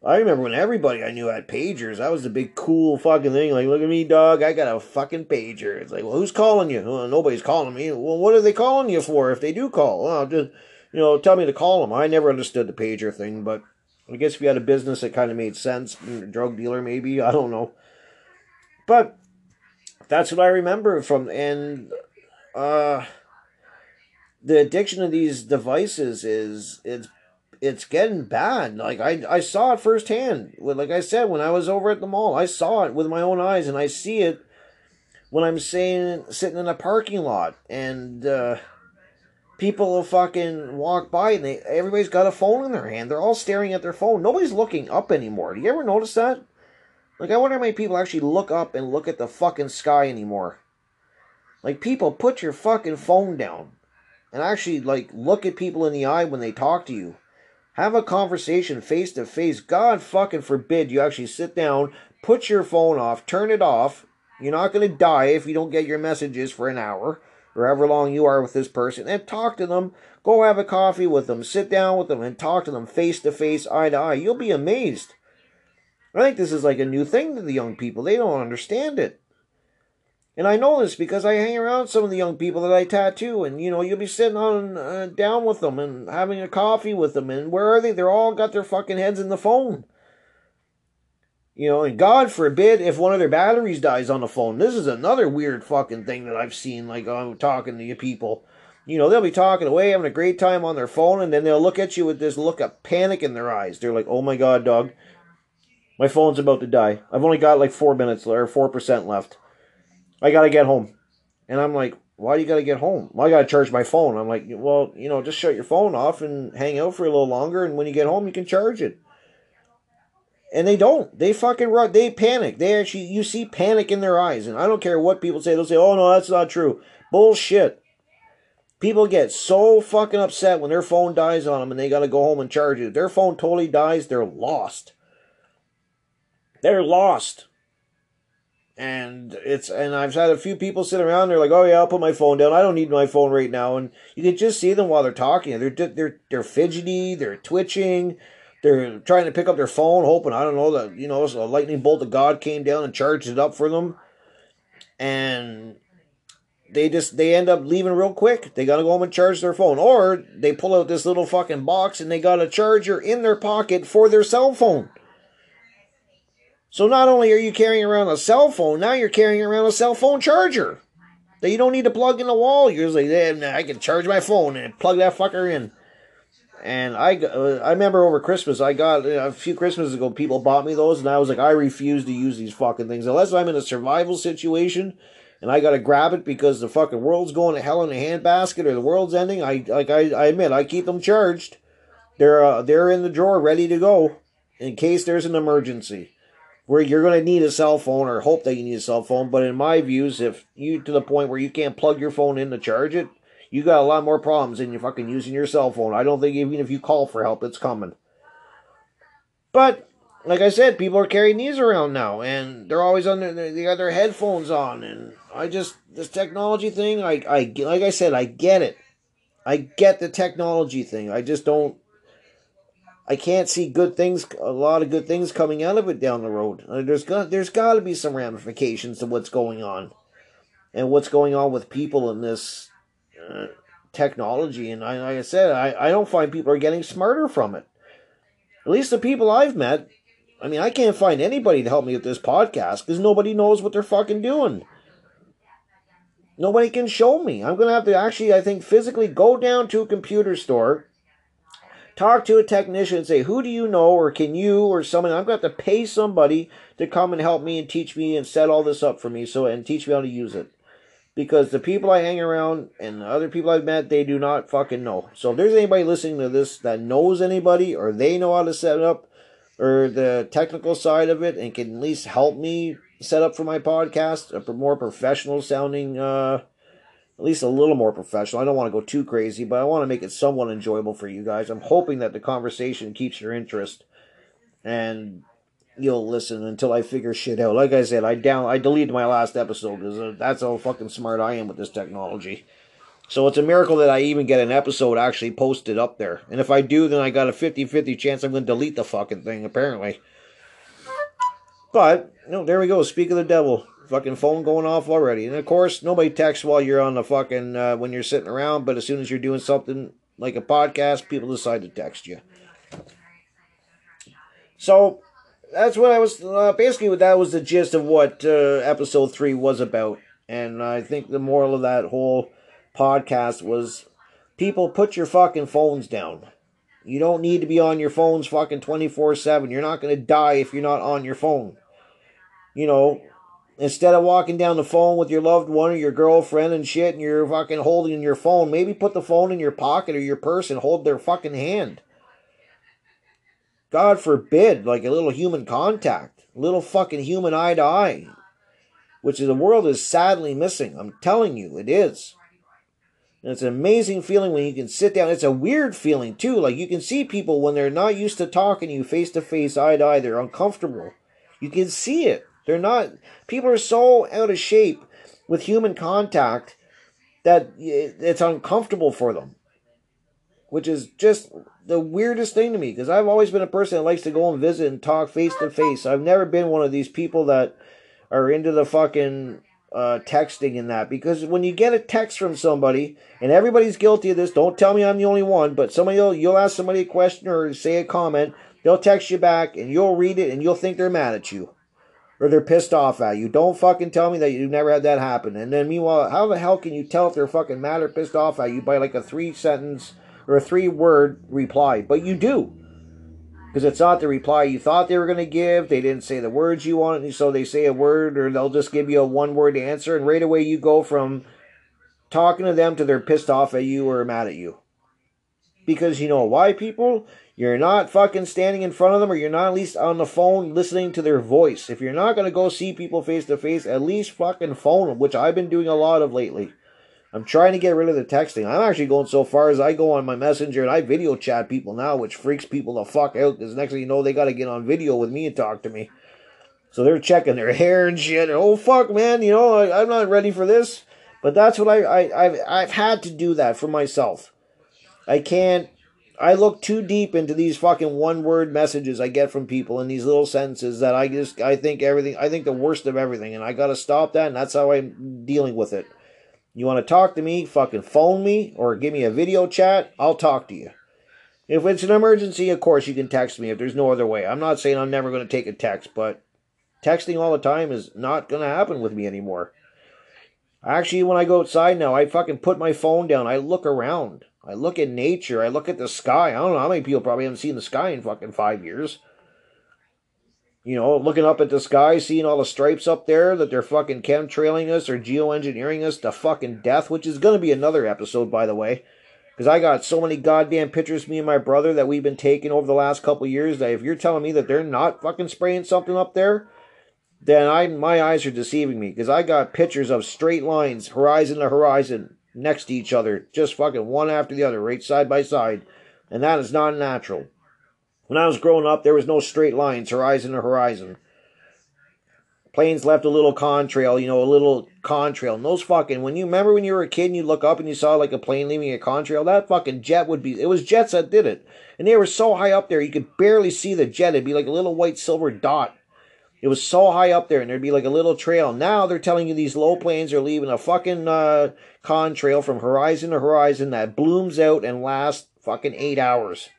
I remember when everybody I knew had pagers. That was the big cool fucking thing. Like, look at me, dog. I got a fucking pager. It's like, well, who's calling you? Well, nobody's calling me. Well, what are they calling you for if they do call? Well, just, you know, tell me to call them. I never understood the pager thing, but I guess if you had a business it kind of made sense, drug dealer maybe, I don't know. But that's what I remember from, and, uh, the addiction of these devices is it's it's getting bad. Like I I saw it firsthand. Like I said, when I was over at the mall, I saw it with my own eyes, and I see it when I'm saying sitting in a parking lot and uh, people will fucking walk by and they everybody's got a phone in their hand. They're all staring at their phone. Nobody's looking up anymore. Do you ever notice that? Like I wonder how many people actually look up and look at the fucking sky anymore. Like people, put your fucking phone down and actually like look at people in the eye when they talk to you. Have a conversation face to face. God fucking forbid you actually sit down, put your phone off, turn it off. You're not going to die if you don't get your messages for an hour or however long you are with this person and talk to them. Go have a coffee with them, sit down with them and talk to them face to face, eye to eye. You'll be amazed. I think this is like a new thing to the young people. They don't understand it. And I know this because I hang around some of the young people that I tattoo, and you know, you'll be sitting on uh, down with them and having a coffee with them, and where are they? They're all got their fucking heads in the phone. You know, and God forbid if one of their batteries dies on the phone. This is another weird fucking thing that I've seen. Like I'm talking to you people, you know, they'll be talking away, having a great time on their phone, and then they'll look at you with this look of panic in their eyes. They're like, "Oh my god, dog, my phone's about to die. I've only got like four minutes or four percent left." I gotta get home. And I'm like, why do you gotta get home? Well, I gotta charge my phone. I'm like, well, you know, just shut your phone off and hang out for a little longer, and when you get home, you can charge it. And they don't. They fucking run. They panic. They actually, you see panic in their eyes. And I don't care what people say. They'll say, oh, no, that's not true. Bullshit. People get so fucking upset when their phone dies on them and they gotta go home and charge it. Their phone totally dies, they're lost. They're lost and it's and I've had a few people sit around. They're like, "Oh yeah, I'll put my phone down. I don't need my phone right now." And you can just see them while they're talking. They're they're they're fidgety. They're twitching. They're trying to pick up their phone, hoping I don't know that you know a lightning bolt of God came down and charged it up for them, and they just they end up leaving real quick. They gotta go home and charge their phone, or they pull out this little fucking box and they got a charger in their pocket for their cell phone. So not only are you carrying around a cell phone, now you're carrying around a cell phone charger that you don't need to plug in the wall. You're like, hey, I can charge my phone and plug that fucker in. And I, uh, I remember over Christmas, I got a few Christmases ago, people bought me those, and I was like, I refuse to use these fucking things unless I'm in a survival situation, and I gotta grab it because the fucking world's going to hell in a handbasket or the world's ending. I like, I, I admit, I keep them charged. They're, uh, they're in the drawer, ready to go, in case there's an emergency where you're going to need a cell phone or hope that you need a cell phone. But in my views, if you to the point where you can't plug your phone in to charge it, you got a lot more problems than you fucking using your cell phone. I don't think even if you call for help, it's coming. But like I said, people are carrying these around now, and they're always on. Their, they got their headphones on, and I just this technology thing. I I like I said, I get it. I get the technology thing. I just don't I can't see good things, a lot of good things coming out of it down the road. Uh, there's got, there's got to be some ramifications to what's going on, and what's going on with people in this uh, technology. And I, like I said, I, I don't find people are getting smarter from it. At least the people I've met. I mean, I can't find anybody to help me with this podcast because nobody knows what they're fucking doing. Nobody can show me. I'm gonna have to actually, I think, physically go down to a computer store talk to a technician and say, who do you know, or can you, or someone, I'm going to have to pay somebody to come and help me and teach me and set all this up for me so and teach me how to use it. Because the people I hang around and the other people I've met, they do not fucking know. So if there's anybody listening to this that knows anybody or they know how to set up or the technical side of it and can at least help me set up for my podcast, a more professional sounding uh, at least a little more professional. I don't want to go too crazy, but I want to make it somewhat enjoyable for you guys. I'm hoping that the conversation keeps your interest and you'll listen until I figure shit out. Like I said, I down I deleted my last episode because uh, that's how fucking smart I am with this technology. So it's a miracle that I even get an episode actually posted up there. And if I do, then I got a 50-50 chance I'm going to delete the fucking thing, apparently. But, know, there we go. Speak of the devil fucking phone going off already. And of course, nobody texts while you're on the fucking uh, when you're sitting around. But as soon as you're doing something like a podcast, people decide to text you. So that's what I was uh, basically. That was the gist of what uh, episode three was about. And I think the moral of that whole podcast was People, put your fucking phones down. You don't need to be on your phones fucking 24 7. You're not going to die if you're not on your phone. You know, instead of walking down the phone with your loved one or your girlfriend and shit and you're fucking holding your phone, maybe put the phone in your pocket or your purse and hold their fucking hand. God forbid, like a little human contact, little fucking human eye to eye, which the world is sadly missing. I'm telling you, it is. And it's an amazing feeling when you can sit down. It's a weird feeling too. Like you can see people when they're not used to talking to you face to face, eye to eye, they're uncomfortable. You can see it. They're not, people are so out of shape with human contact that it's uncomfortable for them. Which is just the weirdest thing to me because I've always been a person that likes to go and visit and talk face to face. I've never been one of these people that are into the fucking uh, texting and that because when you get a text from somebody and everybody's guilty of this, don't tell me I'm the only one, but somebody will, you'll ask somebody a question or say a comment, they'll text you back and you'll read it and you'll think they're mad at you or they're pissed off at you. Don't fucking tell me that you've never had that happen. And then meanwhile, how the hell can you tell if they're fucking mad or pissed off at you by like a three sentence or a three word reply? But you do. Because it's not the reply you thought they were going to give. They didn't say the words you wanted, so they say a word or they'll just give you a one word answer. And right away you go from talking to them to they're pissed off at you or mad at you. Because you know why, people? You're not fucking standing in front of them or you're not at least on the phone listening to their voice. If you're not going to go see people face to face, at least fucking phone them, which I've been doing a lot of lately. I'm trying to get rid of the texting. I'm actually going so far as I go on my messenger and I video chat people now, which freaks people the fuck out because next thing you know, they got to get on video with me and talk to me. So they're checking their hair and shit. Oh fuck, man, you know I, am not ready for this. But that's what I, I I've I've had to do that for myself. I can't I look too deep into these fucking one word messages I get from people in these little sentences that I just I think everything I think the worst of everything and I gotta stop that and that's how I'm dealing with it. You wanna talk to me, fucking phone me or give me a video chat, I'll talk to you. If it's an emergency, of course you can text me if there's no other way. I'm not saying I'm never gonna take a text, but texting all the time is not gonna happen with me anymore. Actually, when I go outside now, I fucking put my phone down. I look around. I look at nature. I look at the sky. I don't know how many people probably haven't seen the sky in fucking five years. You know, looking up at the sky, seeing all the stripes up there that they're fucking chemtrailing us or geoengineering us to fucking death, which is going to be another episode, by the way. Because I got so many goddamn pictures, me and my brother, that we've been taking over the last couple years, that if you're telling me that they're not fucking spraying something up there, then I my eyes are deceiving me. Because I got pictures of straight lines, horizon to horizon, next to each other, just fucking one after the other, right side by side. And that is not natural. When I was growing up, there was no straight lines, horizon to horizon. Planes left a little contrail, you know, a little contrail. And those fucking, when you remember when you were a kid and you look up and you saw like a plane leaving a contrail, that fucking jet would be, it was jets that did it. And they were so high up there, you could barely see the jet. It'd be like a little white silver dot it was so high up there, and there'd be like a little trail. Now they're telling you these low planes are leaving a fucking uh, contrail from horizon to horizon that blooms out and lasts fucking eight hours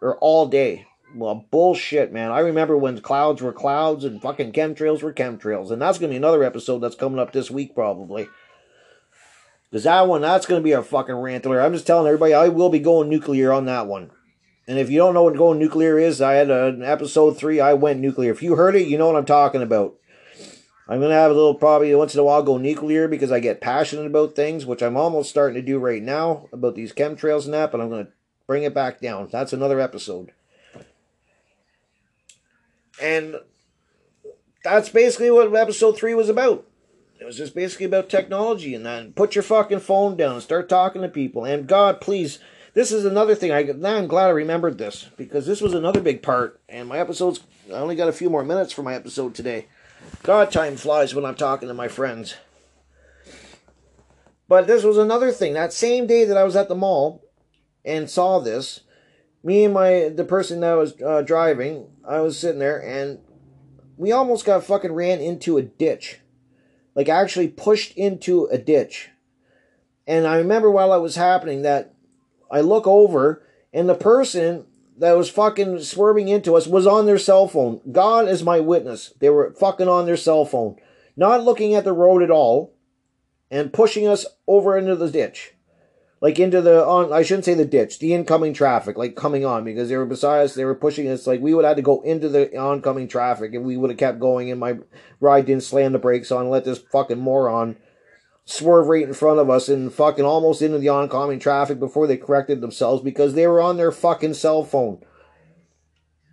or all day. Well, bullshit, man. I remember when clouds were clouds and fucking chemtrails were chemtrails. And that's going to be another episode that's coming up this week, probably. Because that one, that's going to be a fucking rantler. I'm just telling everybody, I will be going nuclear on that one. And if you don't know what going nuclear is, I had an episode three, I went nuclear. If you heard it, you know what I'm talking about. I'm going to have a little, probably once in a while, go nuclear because I get passionate about things, which I'm almost starting to do right now about these chemtrails and that, but I'm going to bring it back down. That's another episode. And that's basically what episode three was about. It was just basically about technology and then put your fucking phone down and start talking to people. And God, please this is another thing. I now I'm glad I remembered this because this was another big part. And my episodes, I only got a few more minutes for my episode today. God, time flies when I'm talking to my friends. But this was another thing. That same day that I was at the mall and saw this, me and my the person that was uh, driving, I was sitting there and we almost got fucking ran into a ditch. Like actually pushed into a ditch. And I remember while it was happening that I look over, and the person that was fucking swerving into us was on their cell phone. God is my witness. They were fucking on their cell phone, not looking at the road at all, and pushing us over into the ditch. like into the on I shouldn't say the ditch, the incoming traffic, like coming on because they were beside us, they were pushing us like we would have to go into the oncoming traffic and we would have kept going and my ride didn't slam the brakes on, let this fucking moron swerve right in front of us and fucking almost into the oncoming traffic before they corrected themselves because they were on their fucking cell phone.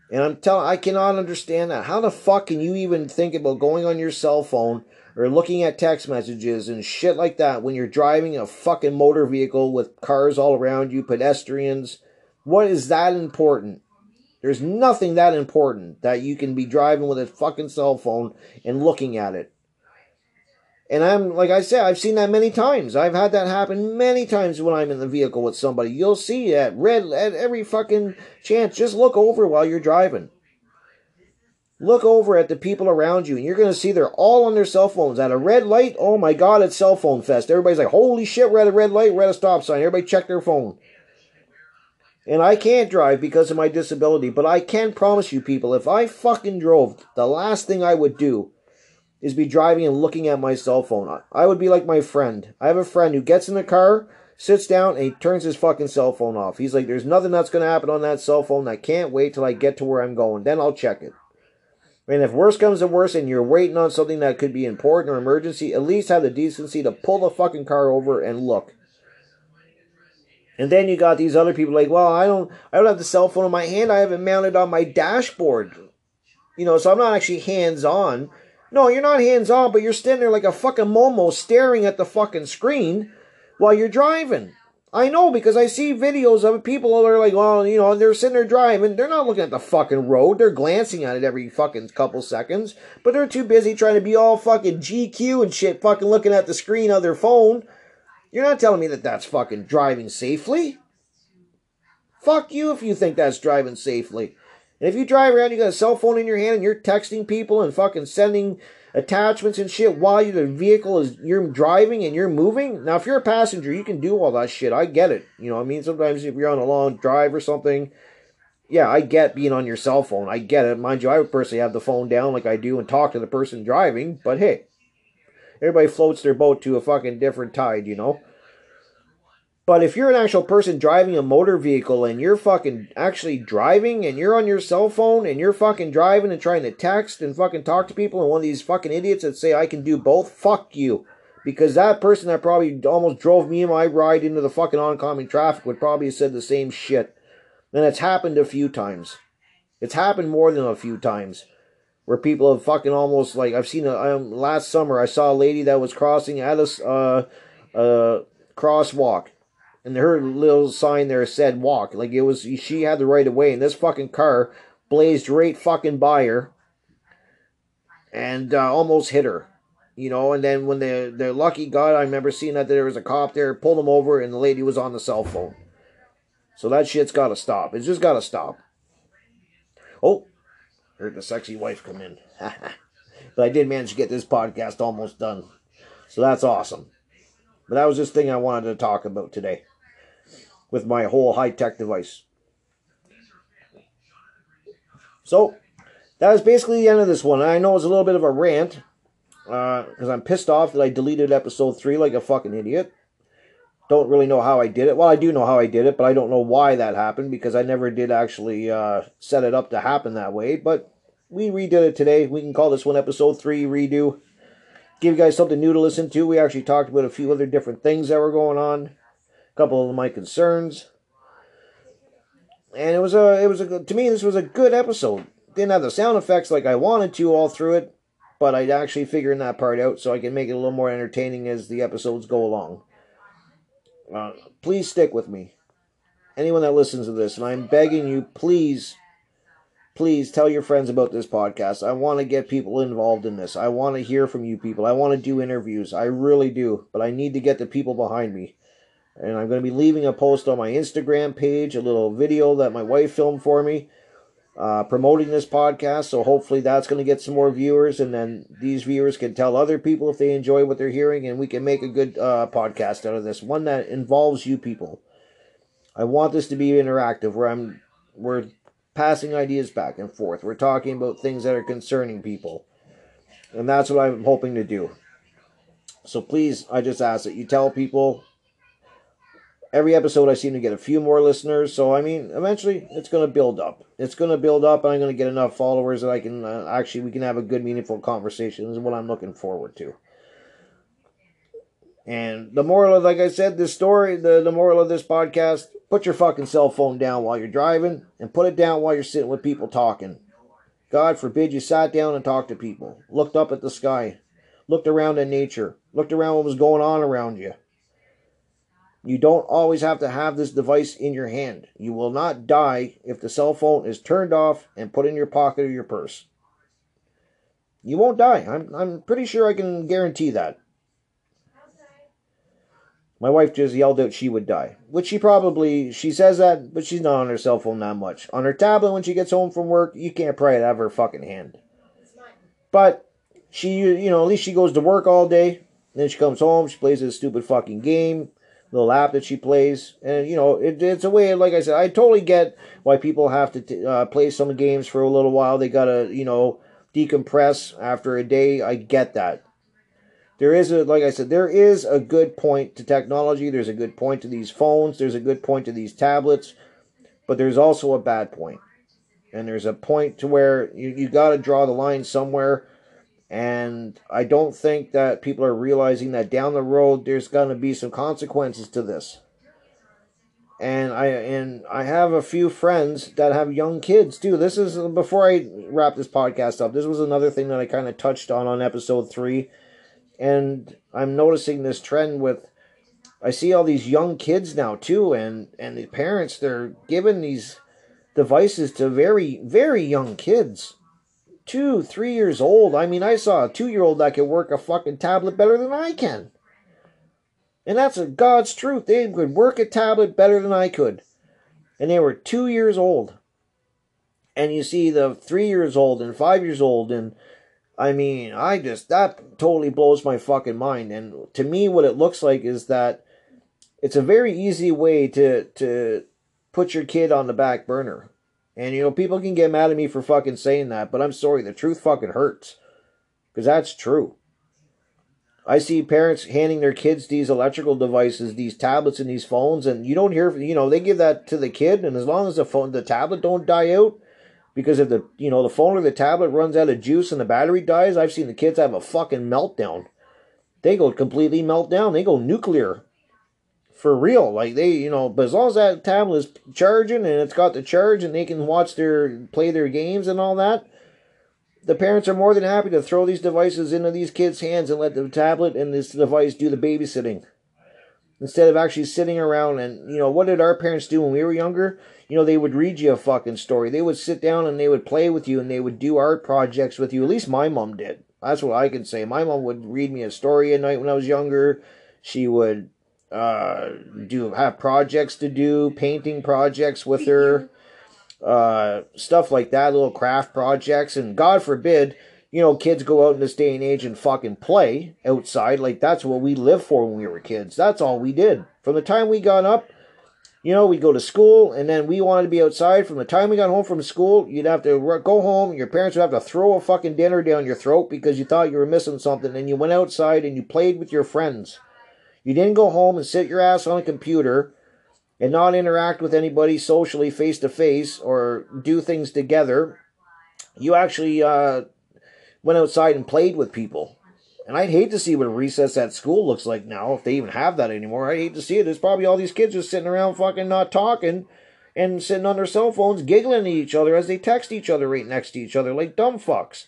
And I'm telling I cannot understand that. How the fuck can you even think about going on your cell phone or looking at text messages and shit like that when you're driving a fucking motor vehicle with cars all around you, pedestrians. What is that important? There's nothing that important that you can be driving with a fucking cell phone and looking at it. And I'm, like I said, I've seen that many times. I've had that happen many times when I'm in the vehicle with somebody. You'll see that red, at every fucking chance. Just look over while you're driving. Look over at the people around you, and you're going to see they're all on their cell phones. At a red light, oh my God, it's cell phone fest. Everybody's like, holy shit, we're at a red light, we're at a stop sign. Everybody check their phone. And I can't drive because of my disability, but I can promise you people, if I fucking drove, the last thing I would do is be driving and looking at my cell phone. I would be like my friend. I have a friend who gets in the car, sits down, and he turns his fucking cell phone off. He's like, there's nothing that's going to happen on that cell phone. I can't wait till I get to where I'm going. Then I'll check it. And if worse comes to worse and you're waiting on something that could be important or emergency, at least have the decency to pull the fucking car over and look. And then you got these other people like, well, I don't I don't have the cell phone in my hand, I have it mounted on my dashboard. You know, so I'm not actually hands on. No, you're not hands on, but you're standing there like a fucking momo staring at the fucking screen while you're driving. I know because I see videos of people that are like, well, you know, they're sitting there driving. They're not looking at the fucking road. They're glancing at it every fucking couple seconds. But they're too busy trying to be all fucking GQ and shit, fucking looking at the screen of their phone. You're not telling me that that's fucking driving safely. Fuck you if you think that's driving safely. And if you drive around, you got a cell phone in your hand and you're texting people and fucking sending attachments and shit while you, the vehicle is you're driving and you're moving. Now, if you're a passenger, you can do all that shit. I get it. You know, I mean, sometimes if you're on a long drive or something, yeah, I get being on your cell phone. I get it. Mind you, I would personally have the phone down like I do and talk to the person driving. But hey, everybody floats their boat to a fucking different tide, you know. But if you're an actual person driving a motor vehicle and you're fucking actually driving and you're on your cell phone and you're fucking driving and trying to text and fucking talk to people and one of these fucking idiots that say I can do both, fuck you. Because that person that probably almost drove me and my ride into the fucking oncoming traffic would probably have said the same shit. And it's happened a few times. It's happened more than a few times. Where people have fucking almost like I've seen a um, last summer I saw a lady that was crossing at a uh, uh, crosswalk and her little sign there said walk. Like it was, she had the right of way, and this fucking car blazed right fucking by her and uh, almost hit her. You know, and then when the the lucky God, I remember seeing that there was a cop there, pulled him over, and the lady was on the cell phone. So that shit's got to stop. It's just got to stop. Oh, heard the sexy wife come in. but I did manage to get this podcast almost done. So that's awesome. But that was this thing I wanted to talk about today with my whole high tech device. So, that was basically the end of this one. I know it's a little bit of a rant because uh, I'm pissed off that I deleted episode 3 like a fucking idiot. Don't really know how I did it. Well, I do know how I did it, but I don't know why that happened because I never did actually uh, set it up to happen that way. But we redid it today. We can call this one episode 3 redo. Give you guys something new to listen to. We actually talked about a few other different things that were going on couple of my concerns. And it was a, it was a, to me, this was a good episode. Didn't have the sound effects like I wanted to all through it, but I'd actually figuring that part out so I can make it a little more entertaining as the episodes go along. Uh, please stick with me. Anyone that listens to this, and I'm begging you, please, please tell your friends about this podcast. I want to get people involved in this. I want to hear from you people. I want to do interviews. I really do. But I need to get the people behind me. And I'm going to be leaving a post on my Instagram page, a little video that my wife filmed for me, uh, promoting this podcast. So hopefully that's going to get some more viewers. And then these viewers can tell other people if they enjoy what they're hearing. And we can make a good uh, podcast out of this, one that involves you people. I want this to be interactive where I'm, we're passing ideas back and forth. We're talking about things that are concerning people. And that's what I'm hoping to do. So please, I just ask that you tell people every episode I seem to get a few more listeners. So I mean, eventually it's going to build up. It's going to build up, and I'm going to get enough followers that I can uh, actually we can have a good, meaningful conversation. This is what I'm looking forward to. And the moral of, like I said, this story, the, the moral of this podcast, put your fucking cell phone down while you're driving and put it down while you're sitting with people talking. God forbid you sat down and talked to people, looked up at the sky, looked around at nature, looked around what was going on around you. You don't always have to have this device in your hand. You will not die if the cell phone is turned off and put in your pocket or your purse. You won't die. I'm, I'm pretty sure I can guarantee that. My wife just yelled out she would die, which she probably she says that, but she's not on her cell phone that much. On her tablet when she gets home from work, you can't pry it out of her fucking hand. But she, you know, at least she goes to work all day. Then she comes home, she plays this stupid fucking game, little app that she plays, and you know, it, it's a way. Like I said, I totally get why people have to t- uh, play some games for a little while. They gotta, you know, decompress after a day. I get that there is a like I said, there is a good point to technology. There's a good point to these phones. There's a good point to these tablets, but there's also a bad point. And there's a point to where you, you got to draw the line somewhere. And I don't think that people are realizing that down the road there's going to be some consequences to this. And I and I have a few friends that have young kids too. This is before I wrap this podcast up. This was another thing that I kind of touched on on episode three and I'm noticing this trend with I see all these young kids now too and and the parents they're giving these devices to very very young kids. 2 3 years old. I mean, I saw a 2-year-old that could work a fucking tablet better than I can. And that's a God's truth. They could work a tablet better than I could. And they were 2 years old. And you see the 3 years old and 5 years old and I mean, I just that totally blows my fucking mind. And to me, what it looks like is that it's a very easy way to to put your kid on the back burner. And you know, people can get mad at me for fucking saying that, but I'm sorry, the truth fucking hurts. Because that's true. I see parents handing their kids these electrical devices, these tablets and these phones, and you don't hear, you know, they give that to the kid, and as long as the phone, the tablet don't die out, because if the you know the phone or the tablet runs out of juice and the battery dies, I've seen the kids have a fucking meltdown. They go completely meltdown. They go nuclear. For real. Like they, you know, but as long as that tablet is charging and it's got the charge and they can watch their play their games and all that, the parents are more than happy to throw these devices into these kids' hands and let the tablet and this device do the babysitting. Instead of actually sitting around and, you know, what did our parents do when we were younger? you know, they would read you a fucking story. They would sit down and they would play with you and they would do art projects with you. At least my mom did. That's what I can say. My mom would read me a story at night when I was younger. She would uh, do have projects to do, painting projects with her, uh, stuff like that, little craft projects. And God forbid, you know, kids go out in this day and age and fucking play outside. Like that's what we lived for when we were kids. That's all we did. From the time we got up you know, we go to school and then we wanted to be outside. From the time we got home from school, you'd have to go home. Your parents would have to throw a fucking dinner down your throat because you thought you were missing something. And you went outside and you played with your friends. You didn't go home and sit your ass on a computer and not interact with anybody socially face to face or do things together. You actually uh, went outside and played with people. And I'd hate to see what a recess at school looks like now, if they even have that anymore. I'd hate to see it. There's probably all these kids just sitting around fucking not talking and sitting on their cell phones giggling at each other as they text each other right next to each other like dumb fucks.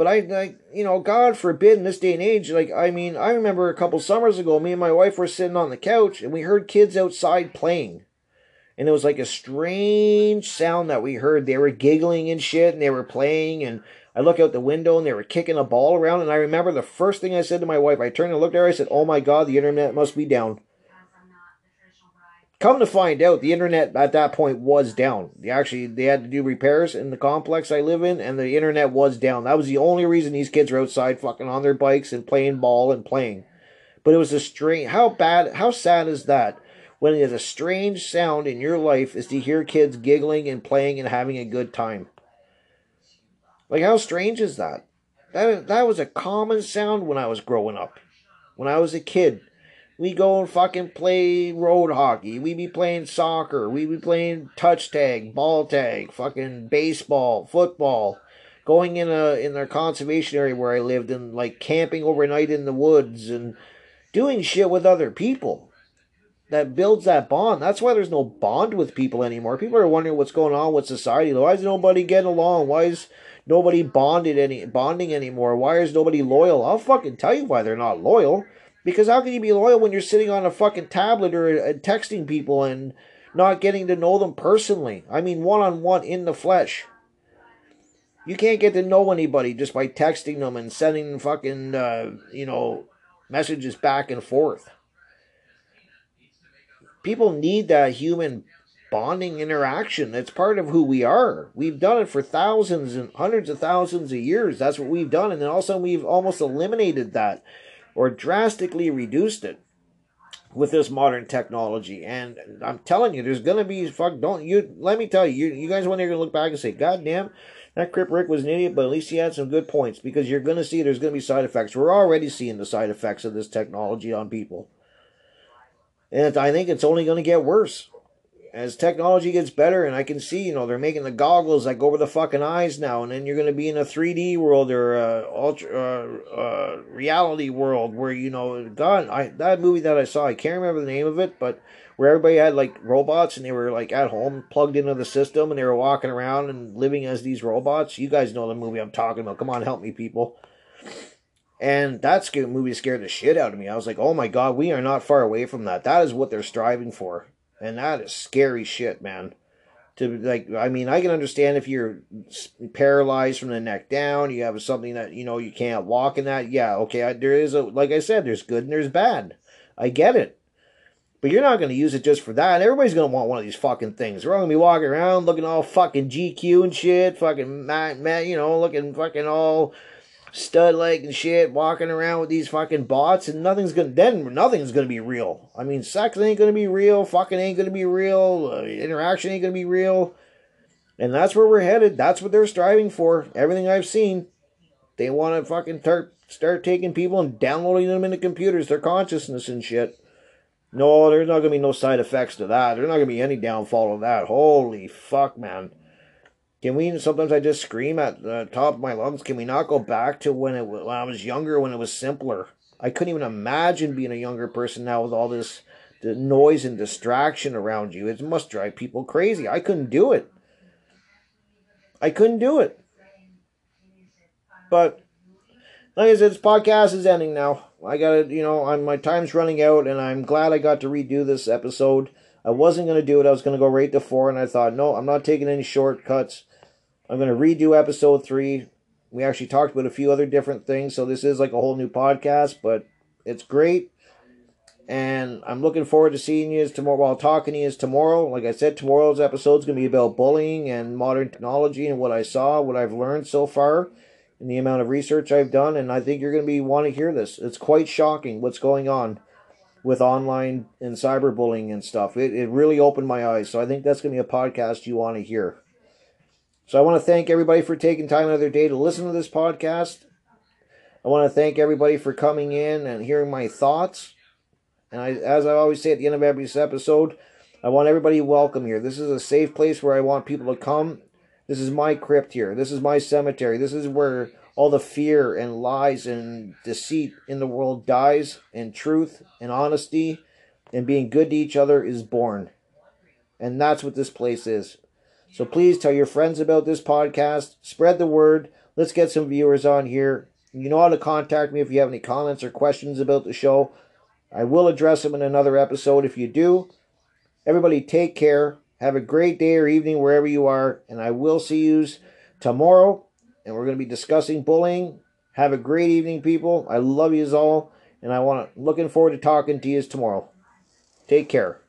But I, like, you know, God forbid in this day and age, like, I mean, I remember a couple summers ago, me and my wife were sitting on the couch and we heard kids outside playing. And it was like a strange sound that we heard. They were giggling and shit and they were playing and I look out the window and they were kicking a ball around. And I remember the first thing I said to my wife, I turned and looked at her. I said, Oh my God, the internet must be down. Come to find out, the internet at that point was down. They actually they had to do repairs in the complex I live in, and the internet was down. That was the only reason these kids were outside fucking on their bikes and playing ball and playing. But it was a strange. How bad? How sad is that? When it is a strange sound in your life is to hear kids giggling and playing and having a good time. Like, how strange is that? That, that was a common sound when I was growing up. When I was a kid. We go and fucking play road hockey. We be playing soccer. We be playing touch tag, ball tag, fucking baseball, football. Going in a in their conservation area where I lived and like camping overnight in the woods and doing shit with other people. That builds that bond. That's why there's no bond with people anymore. People are wondering what's going on with society. Why is nobody getting along? Why is nobody bonded any bonding anymore? Why is nobody loyal? I'll fucking tell you why they're not loyal. Because how can you be loyal when you're sitting on a fucking tablet or uh, texting people and not getting to know them personally? I mean, one on one in the flesh. You can't get to know anybody just by texting them and sending fucking, uh, you know, messages back and forth. People need that human bonding interaction. It's part of who we are. We've done it for thousands and hundreds of thousands of years. That's what we've done. And then all of a sudden we've almost eliminated that or drastically reduced it with this modern technology. And I'm telling you, there's gonna be fuck. Don't you? Let me tell you, you, you guys want to look back and say, God damn, that Crip Rick was an idiot, but at least he had some good points because you're gonna see there's gonna be side effects. We're already seeing the side effects of this technology on people, and I think it's only gonna get worse as technology gets better and I can see, you know, they're making the goggles like over the fucking eyes now, and then you're going to be in a 3D world or a ultra uh, uh, reality world where you know, God, I that movie that I saw, I can't remember the name of it, but where everybody had like robots and they were like at home plugged into the system and they were walking around and living as these robots. You guys know the movie I'm talking about. Come on, help me, people. And that movie scared the shit out of me. I was like, oh my god, we are not far away from that. That is what they're striving for and that is scary shit, man. To like, I mean, I can understand if you're paralyzed from the neck down, you have something that you know you can't walk in that. Yeah, okay, I, there is a like I said, there's good and there's bad. I get it. But you're not going to use it just for that. Everybody's going to want one of these fucking things. We're all going to be walking around looking all fucking GQ and shit. Fucking, man, you know, looking fucking all stud leg and shit, walking around with these fucking bots, and nothing's gonna then nothing's gonna be real. I mean, sex ain't gonna be real, fucking ain't gonna be real, uh, interaction ain't gonna be real, and that's where we're headed. That's what they're striving for. Everything I've seen, they want to fucking start start taking people and downloading them into computers, their consciousness and shit. No, there's not gonna be no side effects to that. There's not gonna be any downfall of that. Holy fuck, man. Can we sometimes I just scream at the top of my lungs? Can we not go back to when it when I was younger when it was simpler? I couldn't even imagine being a younger person now with all this the noise and distraction around you. It must drive people crazy. I couldn't do it. I couldn't do it. But like I said, this podcast is ending now. I got to, you know, I'm, my time's running out, and I'm glad I got to redo this episode. I wasn't going to do it. I was going to go right to four, and I thought, no, I'm not taking any shortcuts. I'm going to redo episode three. We actually talked about a few other different things, so this is like a whole new podcast, but it's great. And I'm looking forward to seeing you tomorrow while talking to you tomorrow. Like I said, tomorrow's episode is going to be about bullying and modern technology and what I saw, what I've learned so far, and the amount of research I've done. And I think you're going to be want to hear this. It's quite shocking what's going on with online and cyberbullying and stuff. It, it really opened my eyes. So I think that's going to be a podcast you want to hear. So I want to thank everybody for taking time out of their day to listen to this podcast. I want to thank everybody for coming in and hearing my thoughts. And I, as I always say at the end of every episode, I want everybody welcome here. This is a safe place where I want people to come. This is my crypt here. This is my cemetery. This is where all the fear and lies and deceit in the world dies, and truth and honesty and being good to each other is born. And that's what this place is. So please tell your friends about this podcast. Spread the word. Let's get some viewers on here. You know how to contact me if you have any comments or questions about the show. I will address them in another episode if you do. Everybody take care. Have a great day or evening wherever you are. And I will see you tomorrow. And we're going to be discussing bullying. Have a great evening, people. I love you all. And I want to looking forward to talking to you tomorrow. Take care.